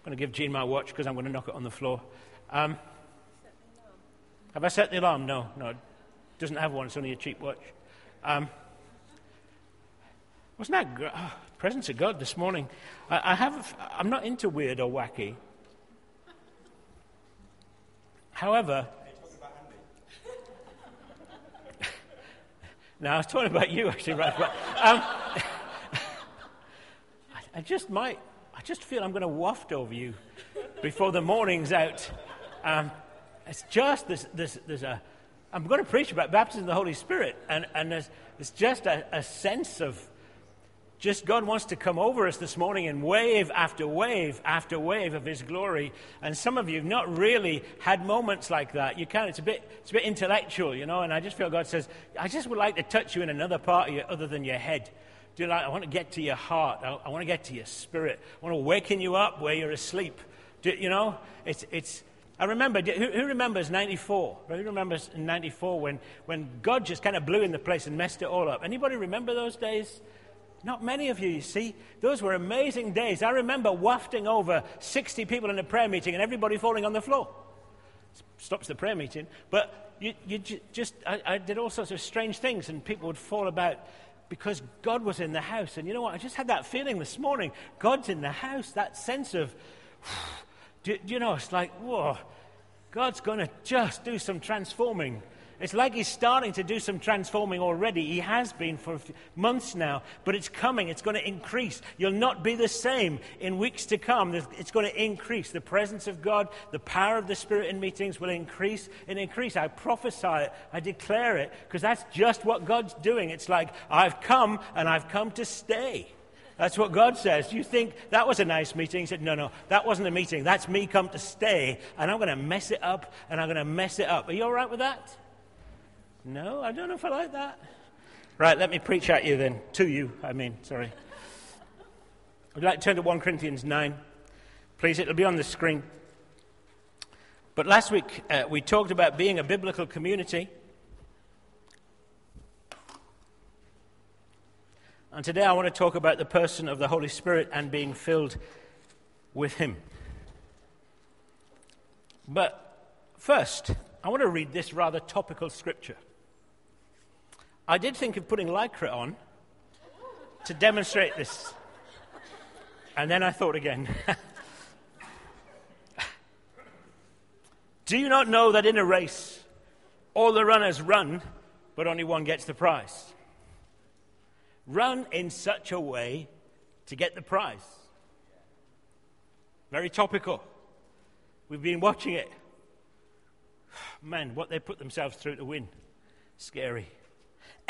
I'm going to give Jean my watch because I'm going to knock it on the floor. Um, have I set the alarm? No, no. It doesn't have one. It's only a cheap watch. Um, wasn't that gr- oh, presence of God this morning? I, I have. I'm not into weird or wacky. However, no, I was talking about you actually, right? Um, I just might, I just feel I'm going to waft over you before the morning's out. Um, it's just, this, there's, there's a, I'm going to preach about baptism of the Holy Spirit, and, and there's, there's just a, a sense of just God wants to come over us this morning in wave after wave after wave of His glory. And some of you have not really had moments like that. You can. It's a bit, it's a bit intellectual, you know. And I just feel God says, I just would like to touch you in another part of you other than your head. You? I want to get to your heart. I, I want to get to your spirit. I want to waken you up where you're asleep. Do, you know, it's, it's, I remember, who, who, remembers 94? Who remembers 94 when, when God just kind of blew in the place and messed it all up? Anybody remember those days? Not many of you, you see. Those were amazing days. I remember wafting over 60 people in a prayer meeting and everybody falling on the floor. Stops the prayer meeting. But you, you just, I, I did all sorts of strange things and people would fall about because God was in the house. And you know what? I just had that feeling this morning. God's in the house. That sense of, do, you know, it's like, whoa, God's going to just do some transforming. It's like he's starting to do some transforming already. He has been for months now, but it's coming. It's going to increase. You'll not be the same in weeks to come. It's going to increase. The presence of God, the power of the Spirit in meetings will increase and increase. I prophesy it. I declare it because that's just what God's doing. It's like, I've come and I've come to stay. That's what God says. You think that was a nice meeting? He said, No, no, that wasn't a meeting. That's me come to stay, and I'm going to mess it up, and I'm going to mess it up. Are you all right with that? No, I don't know if I like that. Right, let me preach at you then. To you, I mean, sorry. I'd like to turn to 1 Corinthians 9? Please, it'll be on the screen. But last week uh, we talked about being a biblical community. And today I want to talk about the person of the Holy Spirit and being filled with Him. But first, I want to read this rather topical scripture. I did think of putting Lycra on to demonstrate this. And then I thought again. Do you not know that in a race, all the runners run, but only one gets the prize? Run in such a way to get the prize. Very topical. We've been watching it. Man, what they put themselves through to win. Scary.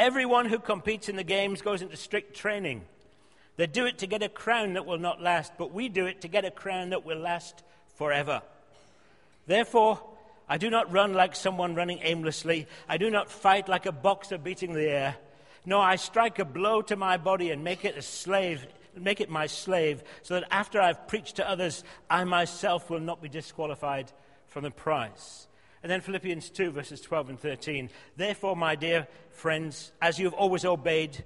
Everyone who competes in the games goes into strict training. They do it to get a crown that will not last, but we do it to get a crown that will last forever. Therefore, I do not run like someone running aimlessly. I do not fight like a boxer beating the air. No, I strike a blow to my body and make it a slave, make it my slave, so that after I've preached to others, I myself will not be disqualified from the prize. And then Philippians 2, verses 12 and 13. Therefore, my dear friends, as you have always obeyed,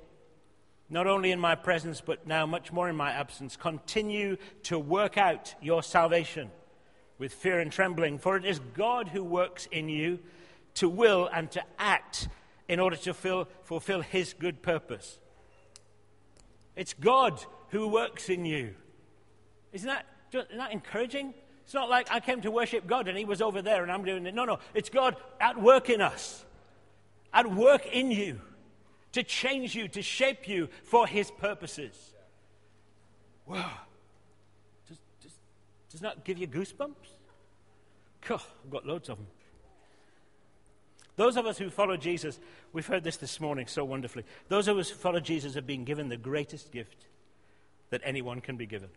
not only in my presence, but now much more in my absence, continue to work out your salvation with fear and trembling, for it is God who works in you to will and to act in order to fill, fulfill his good purpose. It's God who works in you. Isn't that, isn't that encouraging? It's not like I came to worship God and He was over there and I'm doing it. No, no. It's God at work in us, at work in you, to change you, to shape you for His purposes. Wow. Does, does, does that give you goosebumps? God, I've got loads of them. Those of us who follow Jesus, we've heard this this morning so wonderfully. Those of us who follow Jesus have been given the greatest gift that anyone can be given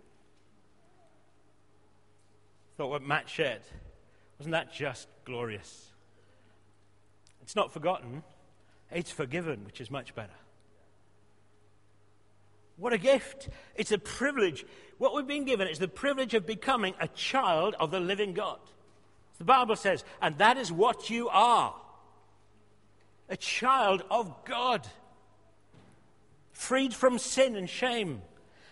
thought what Matt shared, wasn't that just glorious? It's not forgotten, it's forgiven, which is much better. What a gift! It's a privilege. What we've been given is the privilege of becoming a child of the living God. The Bible says, and that is what you are a child of God, freed from sin and shame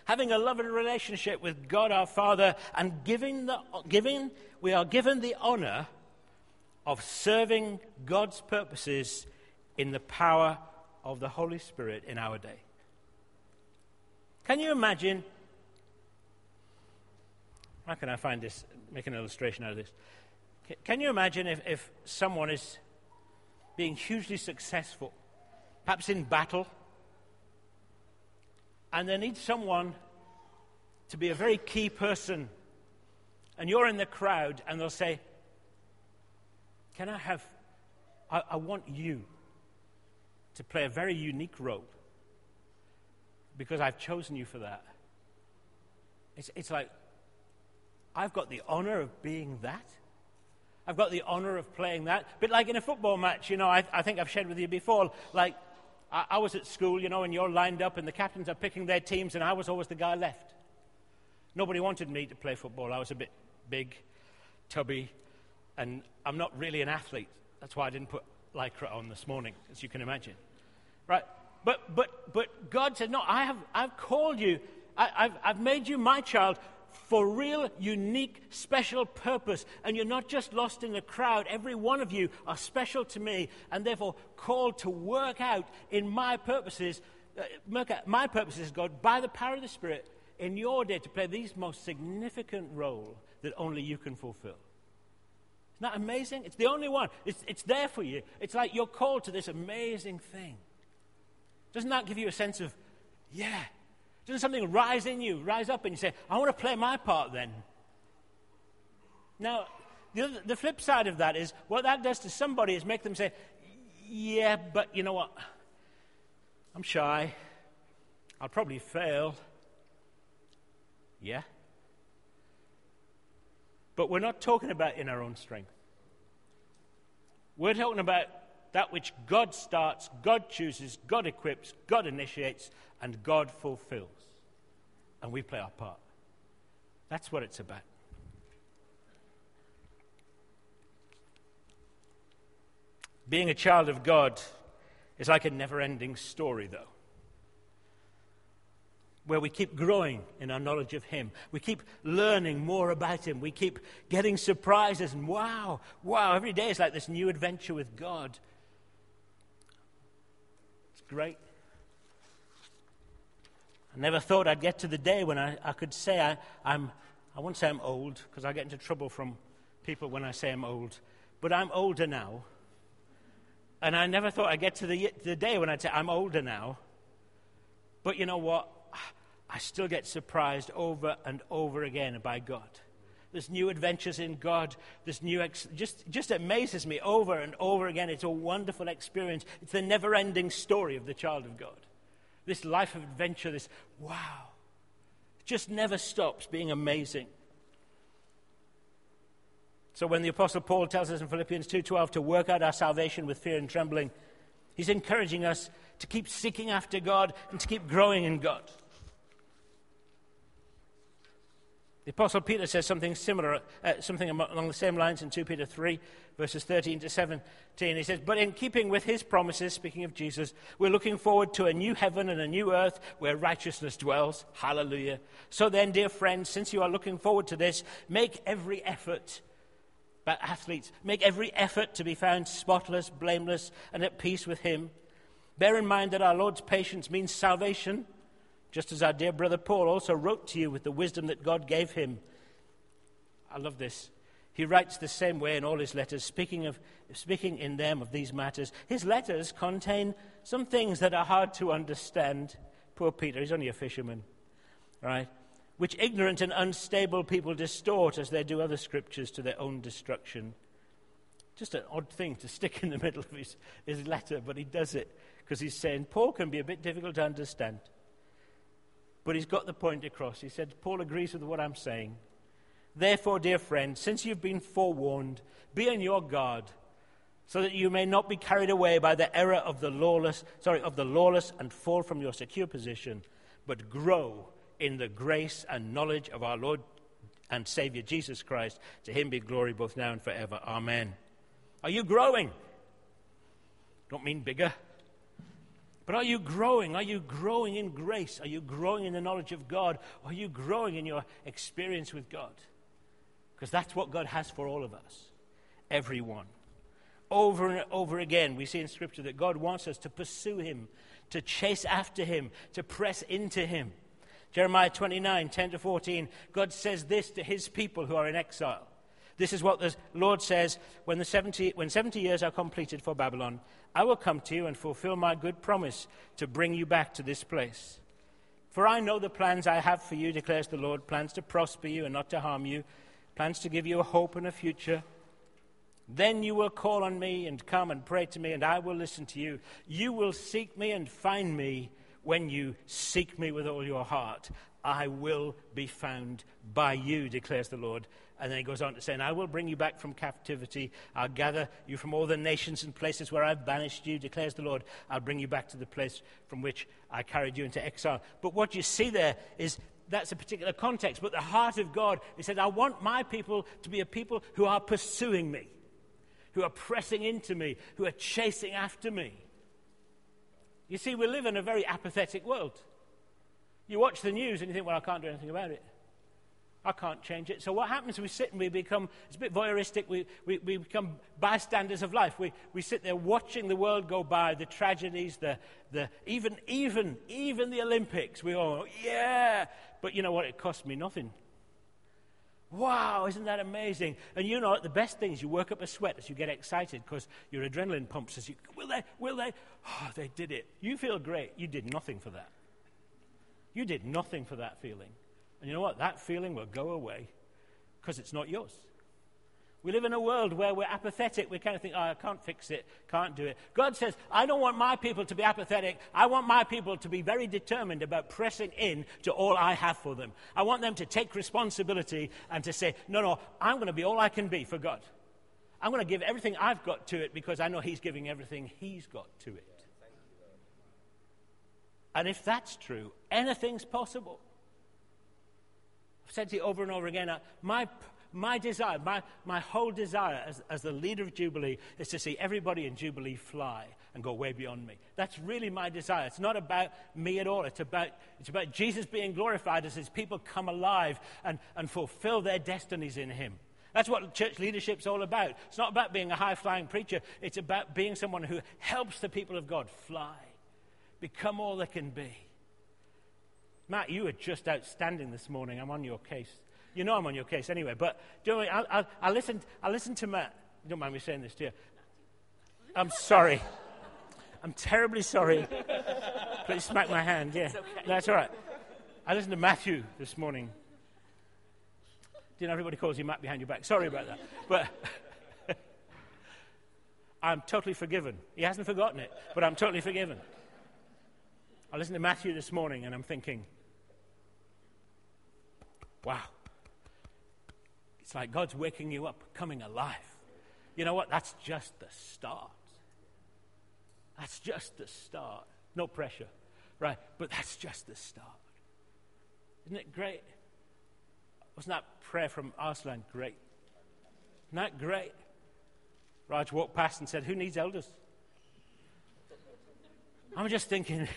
having a loving relationship with God our Father, and giving the, giving, we are given the honor of serving God's purposes in the power of the Holy Spirit in our day. Can you imagine? How can I find this, make an illustration out of this? Can you imagine if, if someone is being hugely successful, perhaps in battle, and they need someone to be a very key person, and you're in the crowd, and they'll say, Can I have, I, I want you to play a very unique role because I've chosen you for that. It's, it's like, I've got the honor of being that. I've got the honor of playing that. But like in a football match, you know, I, I think I've shared with you before, like I, I was at school, you know, and you're lined up and the captains are picking their teams, and I was always the guy left. Nobody wanted me to play football. I was a bit big, tubby, and I'm not really an athlete. That's why I didn't put lycra on this morning, as you can imagine. Right? But, but, but God said, No, I have, I've called you, I, I've, I've made you my child for real, unique, special purpose. And you're not just lost in the crowd. Every one of you are special to me and therefore called to work out in my purposes, uh, my purposes, God, by the power of the Spirit, in your day to play these most significant role that only you can fulfill. Isn't that amazing? It's the only one. It's, it's there for you. It's like you're called to this amazing thing. Doesn't that give you a sense of, yeah, doesn't something rise in you, rise up, and you say, I want to play my part then? Now, the, other, the flip side of that is what that does to somebody is make them say, Yeah, but you know what? I'm shy. I'll probably fail. Yeah. But we're not talking about in our own strength. We're talking about that which God starts, God chooses, God equips, God initiates, and God fulfills. And we play our part. That's what it's about. Being a child of God is like a never ending story, though, where we keep growing in our knowledge of Him. We keep learning more about Him. We keep getting surprises, and wow, wow, every day is like this new adventure with God. It's great. I never thought I'd get to the day when I, I could say I, I'm, I won't say I'm old, because I get into trouble from people when I say I'm old, but I'm older now. And I never thought I'd get to the, the day when I'd say I'm older now. But you know what? I still get surprised over and over again by God. There's new adventures in God. There's new, ex- just, just amazes me over and over again. It's a wonderful experience. It's the never ending story of the child of God this life of adventure, this wow, just never stops being amazing. So when the apostle Paul tells us in Philippians 2:12 to work out our salvation with fear and trembling, he's encouraging us to keep seeking after God and to keep growing in God. The Apostle Peter says something similar, uh, something along the same lines in 2 Peter 3, verses 13 to 17. He says, But in keeping with his promises, speaking of Jesus, we're looking forward to a new heaven and a new earth where righteousness dwells. Hallelujah. So then, dear friends, since you are looking forward to this, make every effort. But athletes, make every effort to be found spotless, blameless, and at peace with him. Bear in mind that our Lord's patience means salvation just as our dear brother Paul also wrote to you with the wisdom that God gave him. I love this. He writes the same way in all his letters, speaking, of, speaking in them of these matters. His letters contain some things that are hard to understand. Poor Peter, he's only a fisherman, right? Which ignorant and unstable people distort as they do other scriptures to their own destruction. Just an odd thing to stick in the middle of his, his letter, but he does it because he's saying Paul can be a bit difficult to understand. But he's got the point across. He said, Paul agrees with what I'm saying. Therefore, dear friend, since you've been forewarned, be on your guard, so that you may not be carried away by the error of the lawless, sorry, of the lawless and fall from your secure position, but grow in the grace and knowledge of our Lord and Savior Jesus Christ. To him be glory both now and forever. Amen. Are you growing? Don't mean bigger. But are you growing? Are you growing in grace? Are you growing in the knowledge of God? Are you growing in your experience with God? Because that's what God has for all of us, everyone. Over and over again, we see in Scripture that God wants us to pursue Him, to chase after Him, to press into Him. Jeremiah 29 10 to 14, God says this to His people who are in exile. This is what the Lord says when, the 70, when 70 years are completed for Babylon, I will come to you and fulfill my good promise to bring you back to this place. For I know the plans I have for you, declares the Lord plans to prosper you and not to harm you, plans to give you a hope and a future. Then you will call on me and come and pray to me, and I will listen to you. You will seek me and find me when you seek me with all your heart. I will be found by you, declares the Lord. And then he goes on to say, And I will bring you back from captivity. I'll gather you from all the nations and places where I've banished you, declares the Lord. I'll bring you back to the place from which I carried you into exile. But what you see there is that's a particular context. But the heart of God, he said, I want my people to be a people who are pursuing me, who are pressing into me, who are chasing after me. You see, we live in a very apathetic world. You watch the news and you think, well, I can't do anything about it. I can't change it. So what happens? We sit and we become, it's a bit voyeuristic, we, we, we become bystanders of life. We, we sit there watching the world go by, the tragedies, the, the, even, even, even the Olympics. We all, yeah. But you know what? It cost me nothing. Wow, isn't that amazing? And you know, the best thing is you work up a sweat as you get excited because your adrenaline pumps as you, will they, will they? Oh, they did it. You feel great. You did nothing for that. You did nothing for that feeling. And you know what? That feeling will go away because it's not yours. We live in a world where we're apathetic. We kind of think, oh, I can't fix it, can't do it. God says, I don't want my people to be apathetic. I want my people to be very determined about pressing in to all I have for them. I want them to take responsibility and to say, no, no, I'm going to be all I can be for God. I'm going to give everything I've got to it because I know He's giving everything He's got to it. And if that's true, anything's possible. I've said to you over and over again, uh, my, my desire, my, my whole desire as, as the leader of Jubilee is to see everybody in Jubilee fly and go way beyond me. That's really my desire. It's not about me at all. It's about, it's about Jesus being glorified as his people come alive and, and fulfill their destinies in him. That's what church leadership's all about. It's not about being a high flying preacher, it's about being someone who helps the people of God fly, become all they can be. Matt, you were just outstanding this morning. I'm on your case. You know I'm on your case anyway, but don't worry, I'll, I'll, I'll, listen, I'll listen to Matt. You don't mind me saying this, do you? I'm sorry. I'm terribly sorry. Please smack my hand, yeah. Okay. That's all right. I listened to Matthew this morning. You know, everybody calls you Matt behind your back. Sorry about that. But I'm totally forgiven. He hasn't forgotten it, but I'm totally forgiven. I listened to Matthew this morning and I'm thinking, Wow. It's like God's waking you up, coming alive. You know what? That's just the start. That's just the start. No pressure, right? But that's just the start. Isn't it great? Wasn't that prayer from Arslan great? Isn't that great? Raj walked past and said, Who needs elders? I'm just thinking,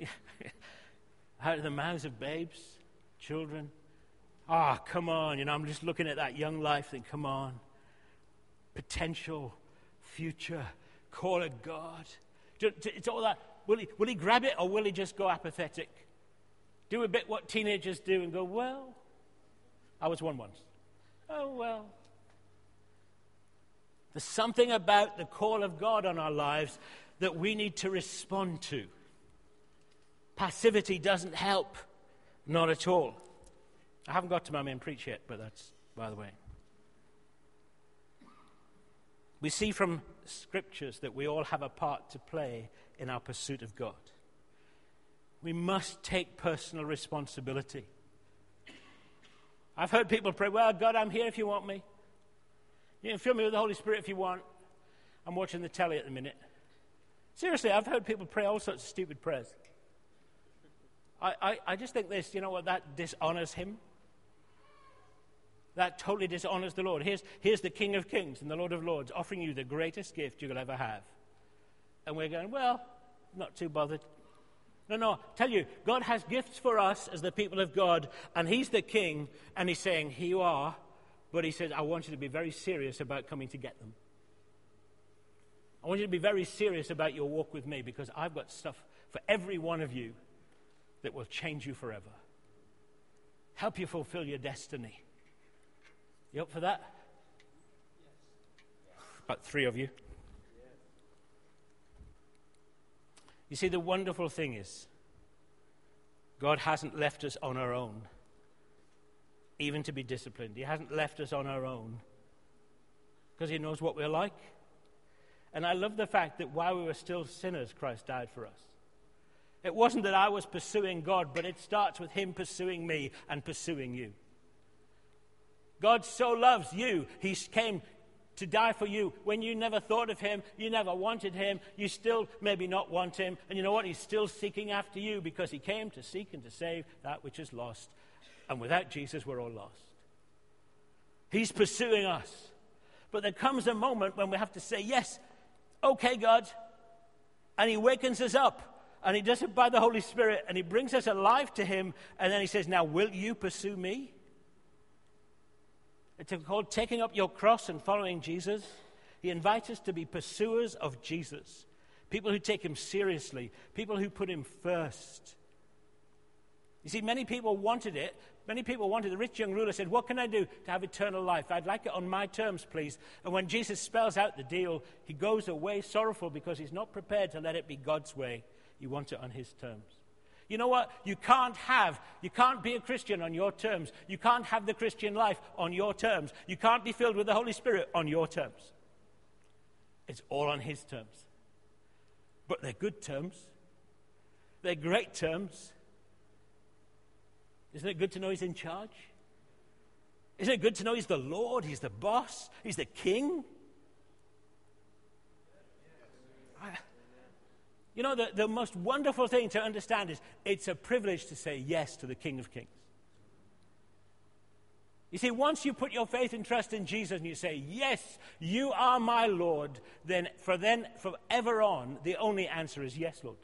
out of the mouths of babes, children, Ah, oh, come on. You know, I'm just looking at that young life, think, come on. Potential, future, call of God. It's all that. Will he, will he grab it or will he just go apathetic? Do a bit what teenagers do and go, well, I was one once. Oh, well. There's something about the call of God on our lives that we need to respond to. Passivity doesn't help, not at all. I haven't got to my main preach yet, but that's by the way. We see from scriptures that we all have a part to play in our pursuit of God. We must take personal responsibility. I've heard people pray, Well, God, I'm here if you want me. You can fill me with the Holy Spirit if you want. I'm watching the telly at the minute. Seriously, I've heard people pray all sorts of stupid prayers. I, I, I just think this, you know what, that dishonors Him. That totally dishonors the Lord. Here's, here's the King of Kings and the Lord of Lords offering you the greatest gift you will ever have. And we're going, well, not too bothered. No, no, tell you, God has gifts for us as the people of God, and He's the King, and He's saying, Here you are, but He says, I want you to be very serious about coming to get them. I want you to be very serious about your walk with me because I've got stuff for every one of you that will change you forever. Help you fulfill your destiny. You up for that? Yes. About three of you. You see, the wonderful thing is, God hasn't left us on our own, even to be disciplined. He hasn't left us on our own because He knows what we're like. And I love the fact that while we were still sinners, Christ died for us. It wasn't that I was pursuing God, but it starts with Him pursuing me and pursuing you. God so loves you, He came to die for you when you never thought of him, you never wanted him, you still maybe not want him. And you know what? He's still seeking after you because he came to seek and to save that which is lost. And without Jesus, we're all lost. He's pursuing us. But there comes a moment when we have to say, Yes, okay, God. And he wakens us up. And he does it by the Holy Spirit. And he brings us alive to him. And then he says, Now, will you pursue me? It's called taking up your cross and following Jesus. He invites us to be pursuers of Jesus, people who take him seriously, people who put him first. You see, many people wanted it. Many people wanted. The rich young ruler said, What can I do to have eternal life? I'd like it on my terms, please. And when Jesus spells out the deal, he goes away sorrowful because he's not prepared to let it be God's way. He wants it on his terms. You know what? You can't have, you can't be a Christian on your terms. You can't have the Christian life on your terms. You can't be filled with the Holy Spirit on your terms. It's all on His terms. But they're good terms, they're great terms. Isn't it good to know He's in charge? Isn't it good to know He's the Lord, He's the boss, He's the King? You know, the, the most wonderful thing to understand is it's a privilege to say yes to the King of Kings. You see, once you put your faith and trust in Jesus and you say, Yes, you are my Lord, then for then forever on, the only answer is yes, Lord.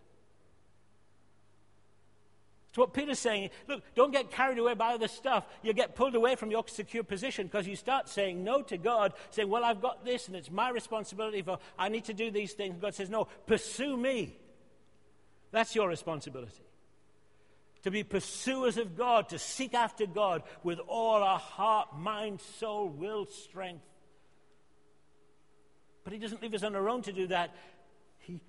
So what Peter's saying, look, don't get carried away by other stuff. You get pulled away from your secure position because you start saying no to God, saying, Well, I've got this and it's my responsibility for I need to do these things. God says, No, pursue me. That's your responsibility. To be pursuers of God, to seek after God with all our heart, mind, soul, will, strength. But He doesn't leave us on our own to do that. He,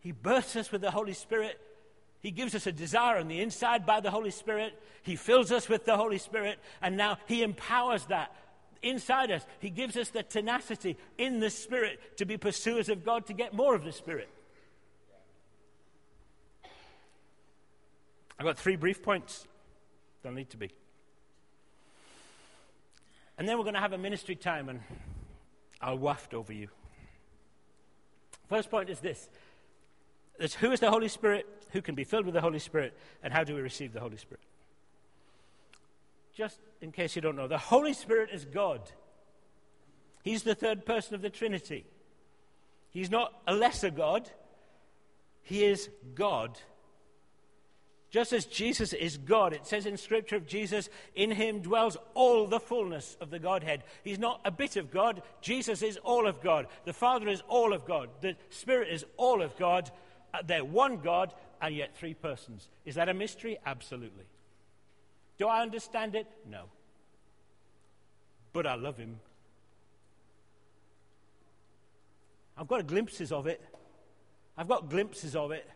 he births us with the Holy Spirit. He gives us a desire on the inside by the Holy Spirit. He fills us with the Holy Spirit. And now He empowers that inside us. He gives us the tenacity in the Spirit to be pursuers of God, to get more of the Spirit. I've got three brief points. Don't need to be. And then we're going to have a ministry time, and I'll waft over you. First point is this who is the Holy Spirit, who can be filled with the Holy Spirit, and how do we receive the Holy Spirit? Just in case you don't know, the Holy Spirit is God. He's the third person of the Trinity. He's not a lesser God, He is God just as Jesus is God, it says in Scripture of Jesus, in him dwells all the fullness of the Godhead. He's not a bit of God. Jesus is all of God. The Father is all of God. The Spirit is all of God. Uh, they're one God, and yet three persons. Is that a mystery? Absolutely. Do I understand it? No. But I love him. I've got glimpses of it. I've got glimpses of it.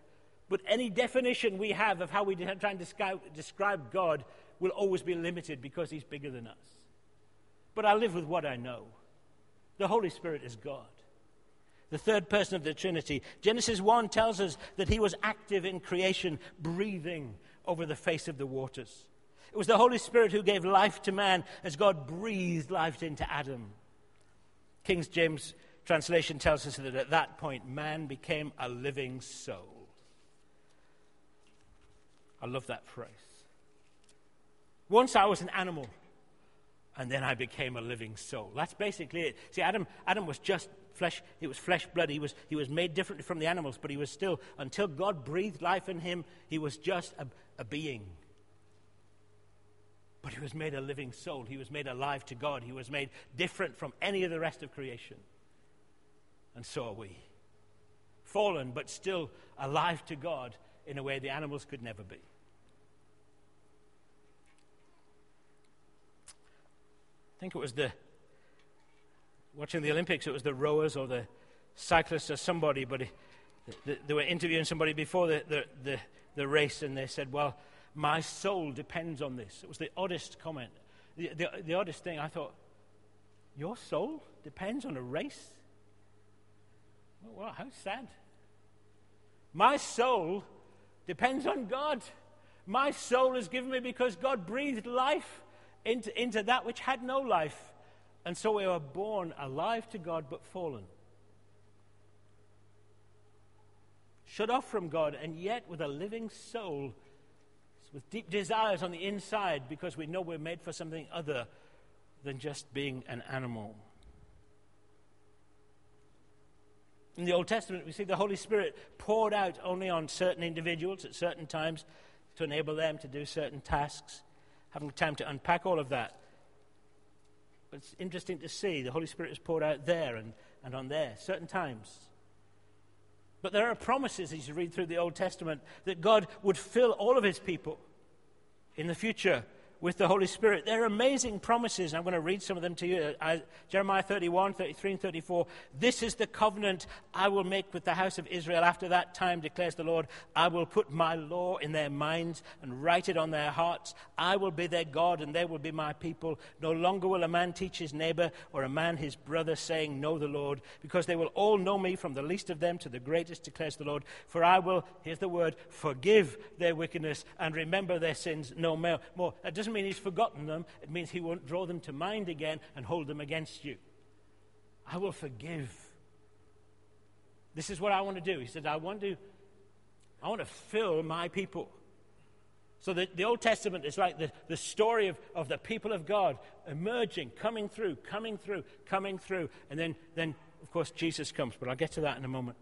But any definition we have of how we try and describe, describe God will always be limited because He's bigger than us. But I live with what I know. The Holy Spirit is God, the third person of the Trinity. Genesis 1 tells us that He was active in creation, breathing over the face of the waters. It was the Holy Spirit who gave life to man as God breathed life into Adam. King James translation tells us that at that point, man became a living soul. I love that phrase. Once I was an animal, and then I became a living soul. That's basically it. See, Adam, Adam was just flesh, it was flesh, blood. He was, he was made differently from the animals, but he was still, until God breathed life in him, he was just a, a being. But he was made a living soul. He was made alive to God. He was made different from any of the rest of creation. And so are we. Fallen, but still alive to God in a way the animals could never be. I think it was the, watching the Olympics, it was the rowers or the cyclists or somebody, but they were interviewing somebody before the, the, the, the race and they said, Well, my soul depends on this. It was the oddest comment. The, the, the oddest thing, I thought, Your soul depends on a race? Well, how sad. My soul depends on God. My soul is given me because God breathed life into, into that which had no life. And so we were born alive to God but fallen. Shut off from God and yet with a living soul, with deep desires on the inside because we know we're made for something other than just being an animal. In the Old Testament, we see the Holy Spirit poured out only on certain individuals at certain times to enable them to do certain tasks. Having time to unpack all of that. But it's interesting to see the Holy Spirit is poured out there and, and on there, certain times. But there are promises as you read through the Old Testament that God would fill all of his people in the future with the Holy Spirit. They're amazing promises. I'm going to read some of them to you. Uh, Jeremiah 31, 33, and 34. This is the covenant I will make with the house of Israel after that time, declares the Lord. I will put my law in their minds and write it on their hearts. I will be their God, and they will be my people. No longer will a man teach his neighbor or a man his brother, saying, Know the Lord, because they will all know me from the least of them to the greatest, declares the Lord. For I will, here's the word, forgive their wickedness and remember their sins no more. That doesn't doesn't mean he's forgotten them, it means he won't draw them to mind again and hold them against you. I will forgive. This is what I want to do. He said, I want to, I want to fill my people. So the, the Old Testament is like the, the story of, of the people of God emerging, coming through, coming through, coming through. And then, then, of course, Jesus comes. But I'll get to that in a moment.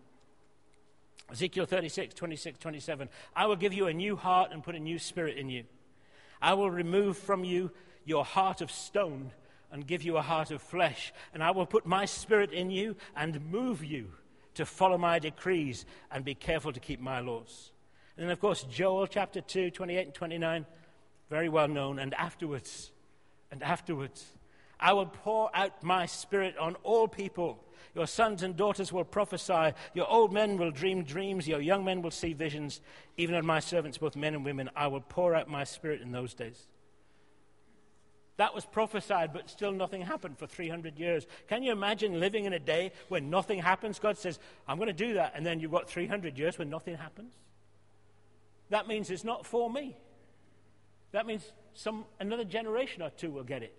Ezekiel 36, 26, 27. I will give you a new heart and put a new spirit in you. I will remove from you your heart of stone and give you a heart of flesh, and I will put my spirit in you and move you to follow my decrees and be careful to keep my laws. And then, of course, Joel chapter 2, 28 and 29, very well known. And afterwards, and afterwards, I will pour out my spirit on all people. Your sons and daughters will prophesy. Your old men will dream dreams. Your young men will see visions. Even on my servants, both men and women, I will pour out my spirit in those days. That was prophesied, but still nothing happened for 300 years. Can you imagine living in a day when nothing happens? God says, I'm going to do that. And then you've got 300 years when nothing happens. That means it's not for me. That means some, another generation or two will get it.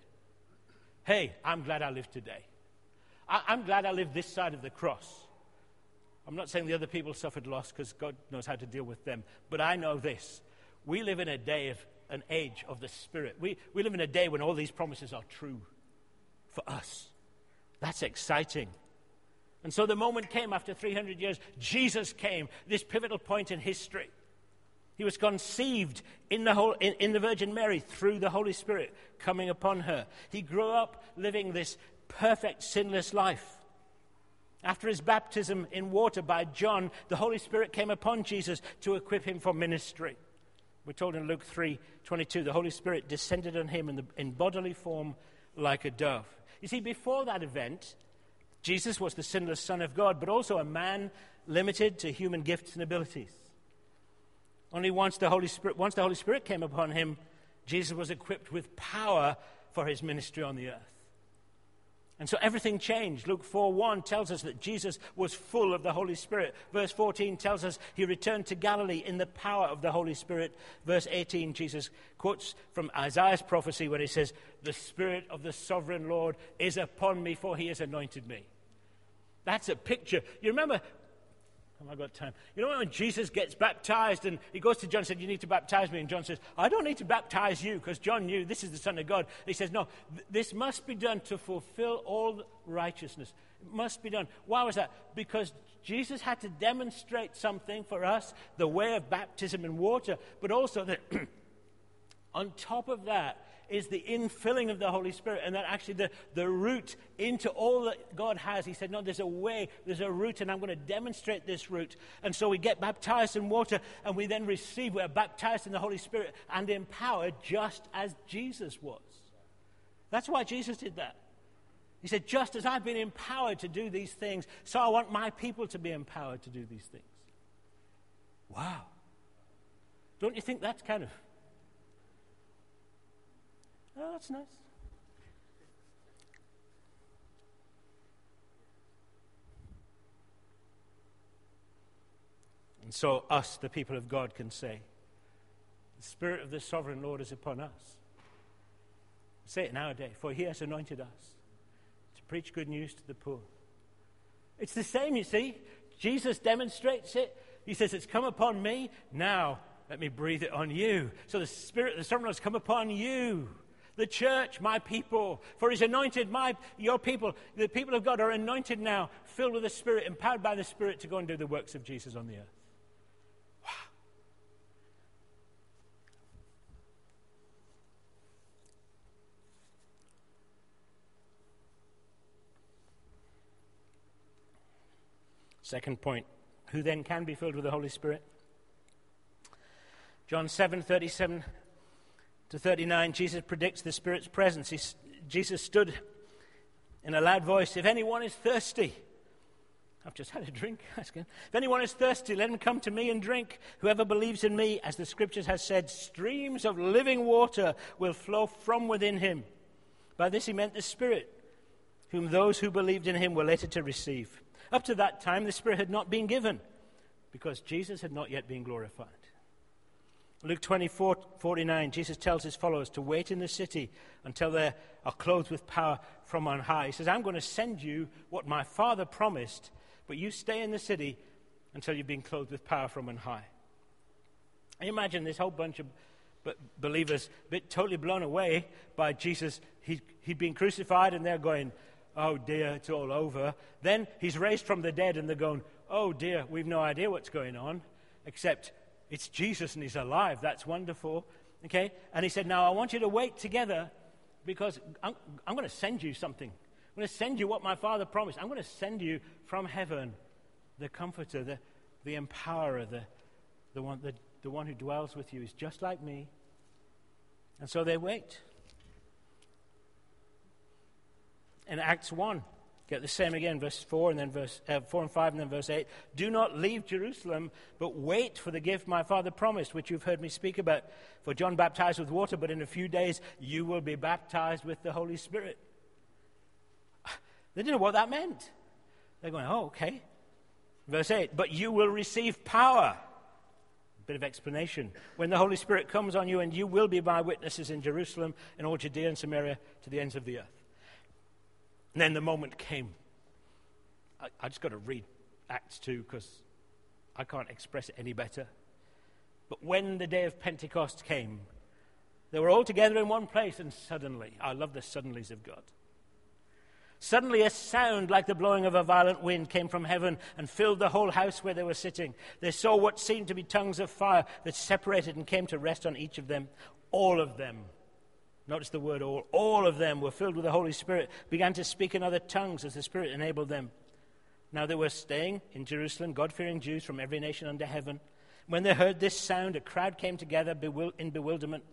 Hey, I'm glad I live today. I, am glad I live this side of the cross. I'm not saying the other people suffered loss because God knows how to deal with them. But I know this. We live in a day of an age of the Spirit. We, we live in a day when all these promises are true for us. That's exciting. And so the moment came after 300 years. Jesus came, this pivotal point in history. He was conceived in the, whole, in, in, the Virgin Mary through the Holy Spirit coming upon her. He grew up living this perfect, sinless life. After his baptism in water by John, the Holy Spirit came upon Jesus to equip him for ministry. We're told in Luke 3 22, the Holy Spirit descended on him in, the, in bodily form like a dove. You see, before that event, Jesus was the sinless Son of God, but also a man limited to human gifts and abilities. Only once the Holy Spirit, once the Holy Spirit came upon him, Jesus was equipped with power for his ministry on the earth. And so everything changed. Luke 4 1 tells us that Jesus was full of the Holy Spirit. Verse 14 tells us he returned to Galilee in the power of the Holy Spirit. Verse 18, Jesus quotes from Isaiah's prophecy when he says, The Spirit of the sovereign Lord is upon me, for he has anointed me. That's a picture. You remember Have I got time? You know when Jesus gets baptized and he goes to John and said, You need to baptize me. And John says, I don't need to baptize you because John knew this is the Son of God. And he says, No, th- this must be done to fulfill all righteousness. It must be done. Why was that? Because Jesus had to demonstrate something for us, the way of baptism in water, but also that on top of that, is the infilling of the Holy Spirit, and that actually the, the route into all that God has. He said, No, there's a way, there's a route, and I'm going to demonstrate this route. And so we get baptized in water, and we then receive, we're baptized in the Holy Spirit and empowered just as Jesus was. That's why Jesus did that. He said, Just as I've been empowered to do these things, so I want my people to be empowered to do these things. Wow. Don't you think that's kind of Oh, that's nice. And so, us, the people of God, can say, The Spirit of the sovereign Lord is upon us. Say it nowadays, for He has anointed us to preach good news to the poor. It's the same, you see. Jesus demonstrates it. He says, It's come upon me. Now, let me breathe it on you. So the Spirit the sovereign Lord has come upon you the church, my people. For he's anointed my, your people. The people of God are anointed now, filled with the Spirit, empowered by the Spirit to go and do the works of Jesus on the earth. Wow. Second point who then can be filled with the Holy Spirit? John 7 37 to 39, Jesus predicts the Spirit's presence. He, Jesus stood in a loud voice If anyone is thirsty, I've just had a drink. If anyone is thirsty, let him come to me and drink. Whoever believes in me, as the scriptures has said, streams of living water will flow from within him. By this he meant the Spirit, whom those who believed in him were later to receive. Up to that time, the Spirit had not been given because Jesus had not yet been glorified. Luke 24 49, Jesus tells his followers to wait in the city until they are clothed with power from on high. He says, I'm going to send you what my Father promised, but you stay in the city until you've been clothed with power from on high. And imagine this whole bunch of believers bit totally blown away by Jesus. He, he'd been crucified, and they're going, Oh dear, it's all over. Then he's raised from the dead, and they're going, Oh dear, we've no idea what's going on, except it's Jesus and he's alive. That's wonderful. Okay? And he said, Now I want you to wait together because I'm, I'm going to send you something. I'm going to send you what my Father promised. I'm going to send you from heaven the comforter, the, the empowerer, the, the, one, the, the one who dwells with you is just like me. And so they wait. In Acts 1, Get the same again, verse 4 and then verse uh, 4 and 5 and then verse 8. Do not leave Jerusalem, but wait for the gift my father promised, which you've heard me speak about. For John baptized with water, but in a few days you will be baptized with the Holy Spirit. They didn't know what that meant. They're going, oh, okay. Verse 8, but you will receive power. Bit of explanation. When the Holy Spirit comes on you, and you will be my witnesses in Jerusalem, in all Judea and Samaria, to the ends of the earth. And then the moment came. I, I just got to read Acts 2 because I can't express it any better. But when the day of Pentecost came, they were all together in one place, and suddenly, I love the suddenlies of God. Suddenly, a sound like the blowing of a violent wind came from heaven and filled the whole house where they were sitting. They saw what seemed to be tongues of fire that separated and came to rest on each of them. All of them Notice the word all. All of them were filled with the Holy Spirit, began to speak in other tongues as the Spirit enabled them. Now they were staying in Jerusalem, God fearing Jews from every nation under heaven. When they heard this sound, a crowd came together in bewilderment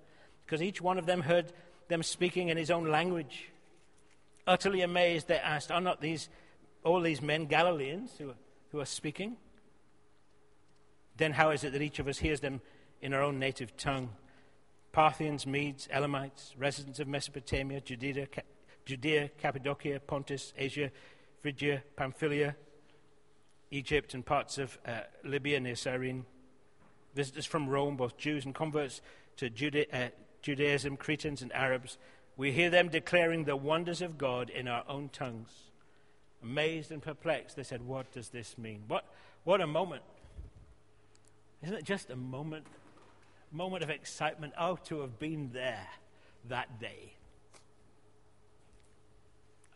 because each one of them heard them speaking in his own language. Utterly amazed, they asked, Are not these all these men Galileans who are, who are speaking? Then how is it that each of us hears them in our own native tongue? Parthians, Medes, Elamites, residents of Mesopotamia, Judea, Judea, Cappadocia, Pontus, Asia, Phrygia, Pamphylia, Egypt, and parts of uh, Libya near Cyrene. Visitors from Rome, both Jews and converts to uh, Judaism, Cretans and Arabs. We hear them declaring the wonders of God in our own tongues. Amazed and perplexed, they said, What does this mean? What, What a moment. Isn't it just a moment? Moment of excitement. Oh, to have been there that day.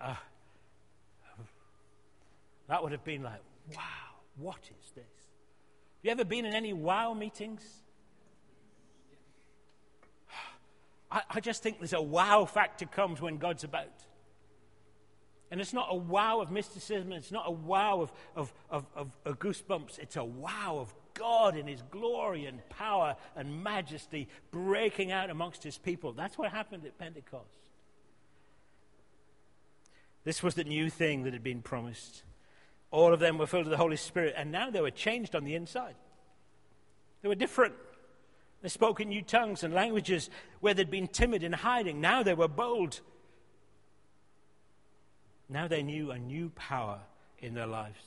Uh, that would have been like, wow, what is this? Have you ever been in any wow meetings? I, I just think there's a wow factor comes when God's about. And it's not a wow of mysticism, it's not a wow of, of, of, of, of goosebumps, it's a wow of God in His glory and power and majesty breaking out amongst His people. That's what happened at Pentecost. This was the new thing that had been promised. All of them were filled with the Holy Spirit, and now they were changed on the inside. They were different. They spoke in new tongues and languages where they'd been timid and hiding. Now they were bold. Now they knew a new power in their lives,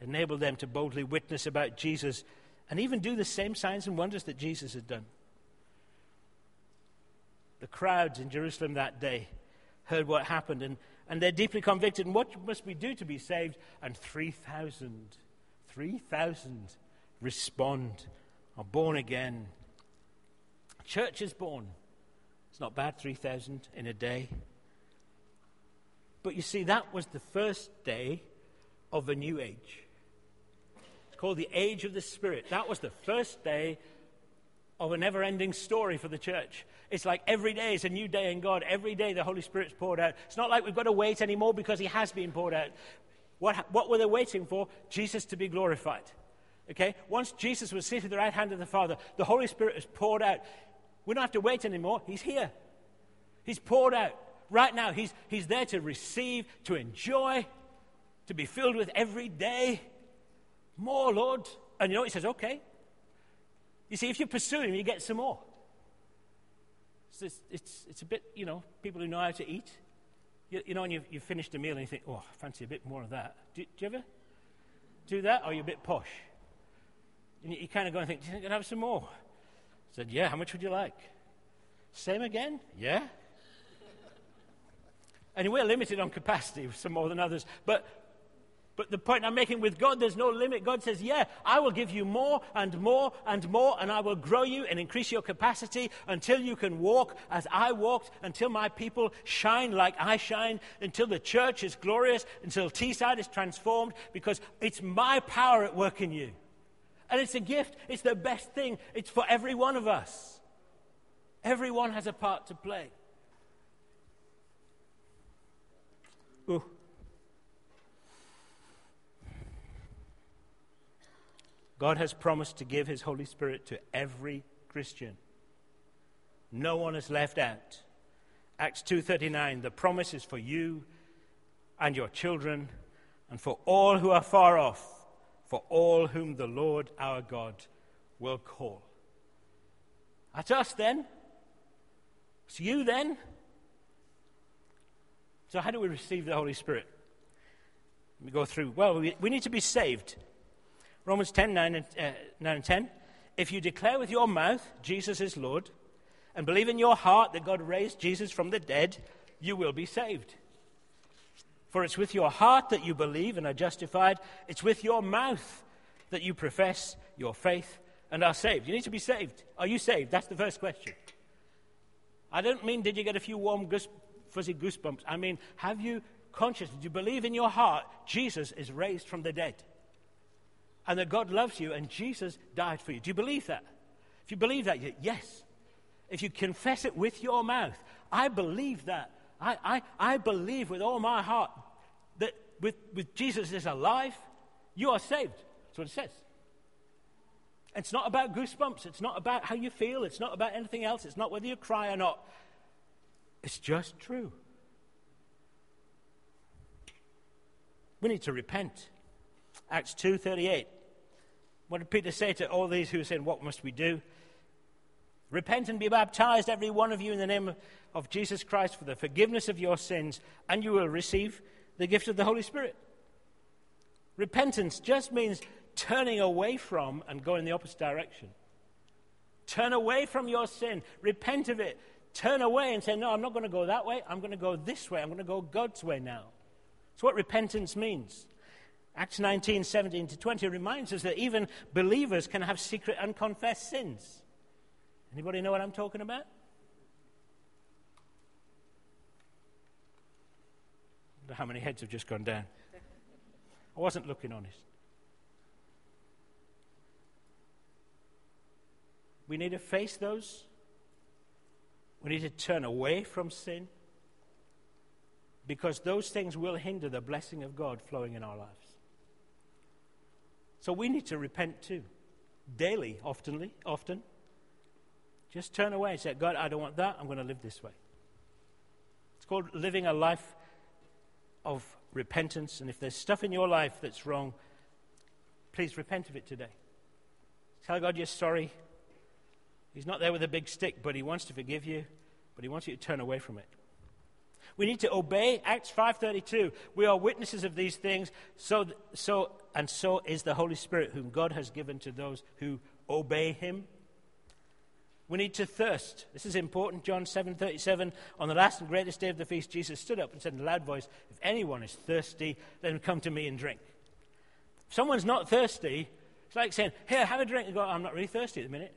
enabled them to boldly witness about Jesus and even do the same signs and wonders that Jesus had done. The crowds in Jerusalem that day heard what happened and, and they're deeply convicted. And what must we do to be saved? And 3,000, 3,000 respond are born again. Church is born. It's not bad, 3,000 in a day. But you see, that was the first day of a new age. It's called the Age of the Spirit. That was the first day of a never ending story for the church. It's like every day is a new day in God. Every day the Holy Spirit's poured out. It's not like we've got to wait anymore because He has been poured out. What, what were they waiting for? Jesus to be glorified. Okay? Once Jesus was seated at the right hand of the Father, the Holy Spirit is poured out. We don't have to wait anymore. He's here. He's poured out. Right now, he's, he's there to receive, to enjoy, to be filled with every day. More, Lord. And you know, he says, okay. You see, if you pursue him, you get some more. It's, it's, it's a bit, you know, people who know how to eat. You, you know, and you've, you've finished a meal and you think, oh, I fancy a bit more of that. Do, do you ever do that? Or are you a bit posh? And you, you kind of go and think, do you think I can have some more? I said, yeah, how much would you like? Same again? Yeah. And we're limited on capacity, some more than others. But, but the point I'm making with God, there's no limit. God says, Yeah, I will give you more and more and more, and I will grow you and increase your capacity until you can walk as I walked, until my people shine like I shine, until the church is glorious, until Teesside is transformed, because it's my power at work in you. And it's a gift. It's the best thing. It's for every one of us. Everyone has a part to play. God has promised to give his Holy Spirit to every Christian. No one is left out. Acts 2:39 the promise is for you and your children and for all who are far off for all whom the Lord our God will call. That's us then. It's you then. So, how do we receive the Holy Spirit? Let me go through. Well, we, we need to be saved. Romans 10 9 and, uh, 9 and 10. If you declare with your mouth Jesus is Lord and believe in your heart that God raised Jesus from the dead, you will be saved. For it's with your heart that you believe and are justified, it's with your mouth that you profess your faith and are saved. You need to be saved. Are you saved? That's the first question. I don't mean did you get a few warm, goose, fuzzy goosebumps. I mean, have you conscious, do you believe in your heart Jesus is raised from the dead? And that God loves you and Jesus died for you. Do you believe that? If you believe that, yes. If you confess it with your mouth, I believe that. I, I, I believe with all my heart that with, with Jesus is alive, you are saved. That's what it says. It's not about goosebumps. It's not about how you feel. It's not about anything else. It's not whether you cry or not. It's just true. We need to repent. Acts 2:38. What did Peter say to all these who said, "What must we do?" Repent and be baptized, every one of you, in the name of Jesus Christ for the forgiveness of your sins, and you will receive the gift of the Holy Spirit. Repentance just means turning away from and going in the opposite direction. Turn away from your sin, repent of it, turn away and say, No, I'm not going to go that way, I'm going to go this way, I'm going to go God's way now. That's what repentance means. Acts 19, 17 to 20 reminds us that even believers can have secret unconfessed sins. Anybody know what I'm talking about? How many heads have just gone down? I wasn't looking honest. We need to face those. We need to turn away from sin because those things will hinder the blessing of God flowing in our lives. So we need to repent too, daily, oftenly, often. Just turn away and say, God, I don't want that. I'm going to live this way. It's called living a life of repentance. And if there's stuff in your life that's wrong, please repent of it today. Tell God you're sorry. He's not there with a big stick, but He wants to forgive you, but He wants you to turn away from it. We need to obey Acts 5:32. We are witnesses of these things, so so and so is the Holy Spirit whom God has given to those who obey him. We need to thirst. This is important. John 7:37 on the last and greatest day of the feast Jesus stood up and said in a loud voice, "If anyone is thirsty, him come to me and drink." If someone's not thirsty, it's like saying, "Here, have a drink." And go, "I'm not really thirsty at the minute."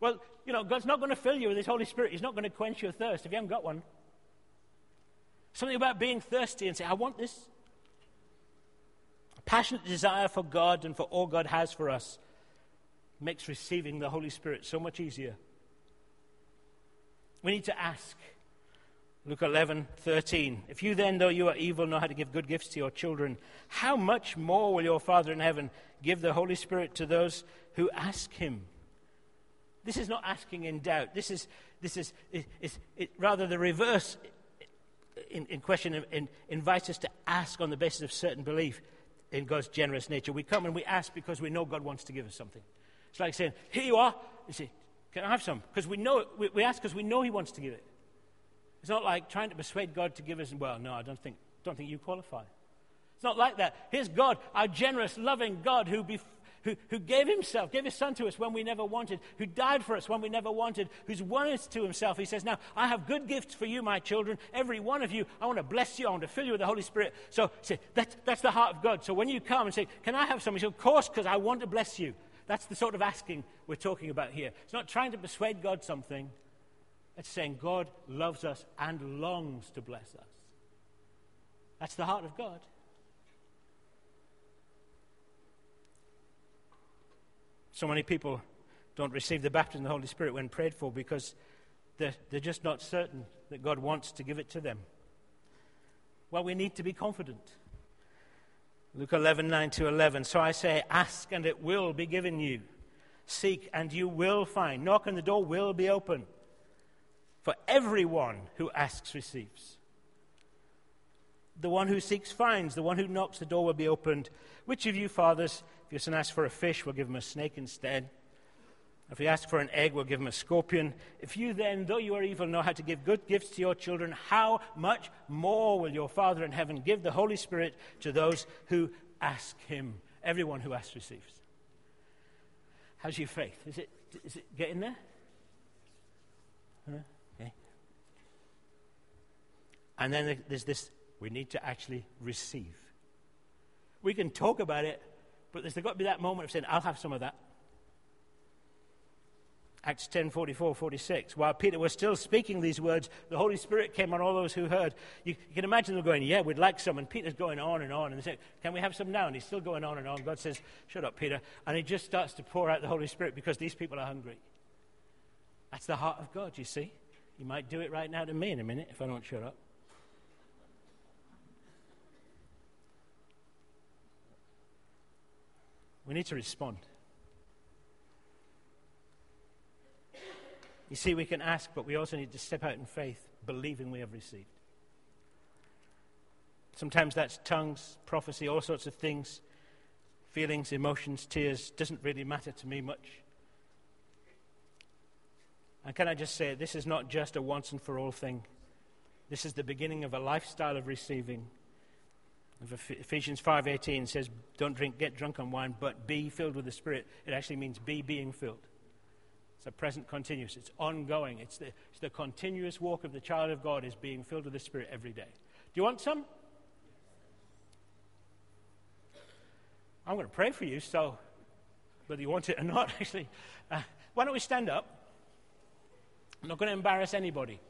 Well, you know, God's not going to fill you with His Holy Spirit. He's not going to quench your thirst if you haven't got one. Something about being thirsty and say, I want this. A passionate desire for God and for all God has for us makes receiving the Holy Spirit so much easier. We need to ask. Luke 11, 13. If you then, though you are evil, know how to give good gifts to your children, how much more will your Father in heaven give the Holy Spirit to those who ask him? This is not asking in doubt. This is, this is, is, is it, rather the reverse in, in question in, invites us to ask on the basis of certain belief in God's generous nature. We come and we ask because we know God wants to give us something. It's like saying, Here you are. You say, Can I have some? Because we know, we, we ask because we know He wants to give it. It's not like trying to persuade God to give us, well, no, I don't think, don't think you qualify. It's not like that. Here's God, our generous, loving God who, bef- who, who gave himself, gave his son to us when we never wanted, who died for us when we never wanted, who's won us to himself. He says, Now, I have good gifts for you, my children. Every one of you, I want to bless you. I want to fill you with the Holy Spirit. So, say, that, that's the heart of God. So when you come and say, Can I have some? He says, Of course, because I want to bless you. That's the sort of asking we're talking about here. It's not trying to persuade God something, it's saying God loves us and longs to bless us. That's the heart of God. So many people don't receive the baptism of the Holy Spirit when prayed for because they're, they're just not certain that God wants to give it to them. Well, we need to be confident. Luke 11, 9 to 11. So I say, ask and it will be given you. Seek and you will find. Knock and the door will be open. For everyone who asks receives. The one who seeks finds. The one who knocks, the door will be opened. Which of you, fathers, if son asks for a fish, we'll give him a snake instead. If he asks for an egg, we'll give him a scorpion. If you then, though you are evil, know how to give good gifts to your children, how much more will your Father in heaven give the Holy Spirit to those who ask him? Everyone who asks receives. How's your faith? Is it, is it getting there? Okay. And then there's this we need to actually receive. We can talk about it, but there's got to be that moment of saying, I'll have some of that. Acts 10 44, 46. While Peter was still speaking these words, the Holy Spirit came on all those who heard. You, you, can imagine them going, Yeah, we'd like some. And Peter's going on and on. And they say, Can we have some now? And he's still going on and on. God says, Shut up, Peter. And he just starts to pour out the Holy Spirit because these people are hungry. That's the heart of God, you see. He might do it right now to me in a minute if I don't shut up. We need to respond. You see, we can ask, but we also need to step out in faith, believing we have received. Sometimes that's tongues, prophecy, all sorts of things, feelings, emotions, tears. Doesn't really matter to me much. And can I just say, this is not just a once and for all thing. This is the beginning of a lifestyle of receiving. Ephesians 5:18 says, "Don't drink, get drunk on wine, but be filled with the Spirit." It actually means be being filled. It's a present continuous. It's ongoing. It's the, it's the continuous walk of the child of God is being filled with the Spirit every day. Do you want some? I'm going to pray for you, so whether you want it or not, actually. Uh, why don't we stand up? I'm not going to embarrass anybody.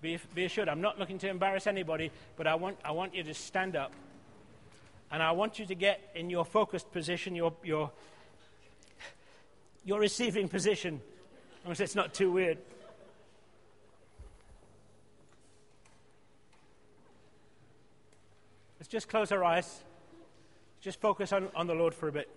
Be, be assured, I'm not looking to embarrass anybody, but I want, I want you to stand up. And I want you to get in your focused position, your, your, your receiving position. Unless it's not too weird. Let's just close our eyes. Just focus on, on the Lord for a bit.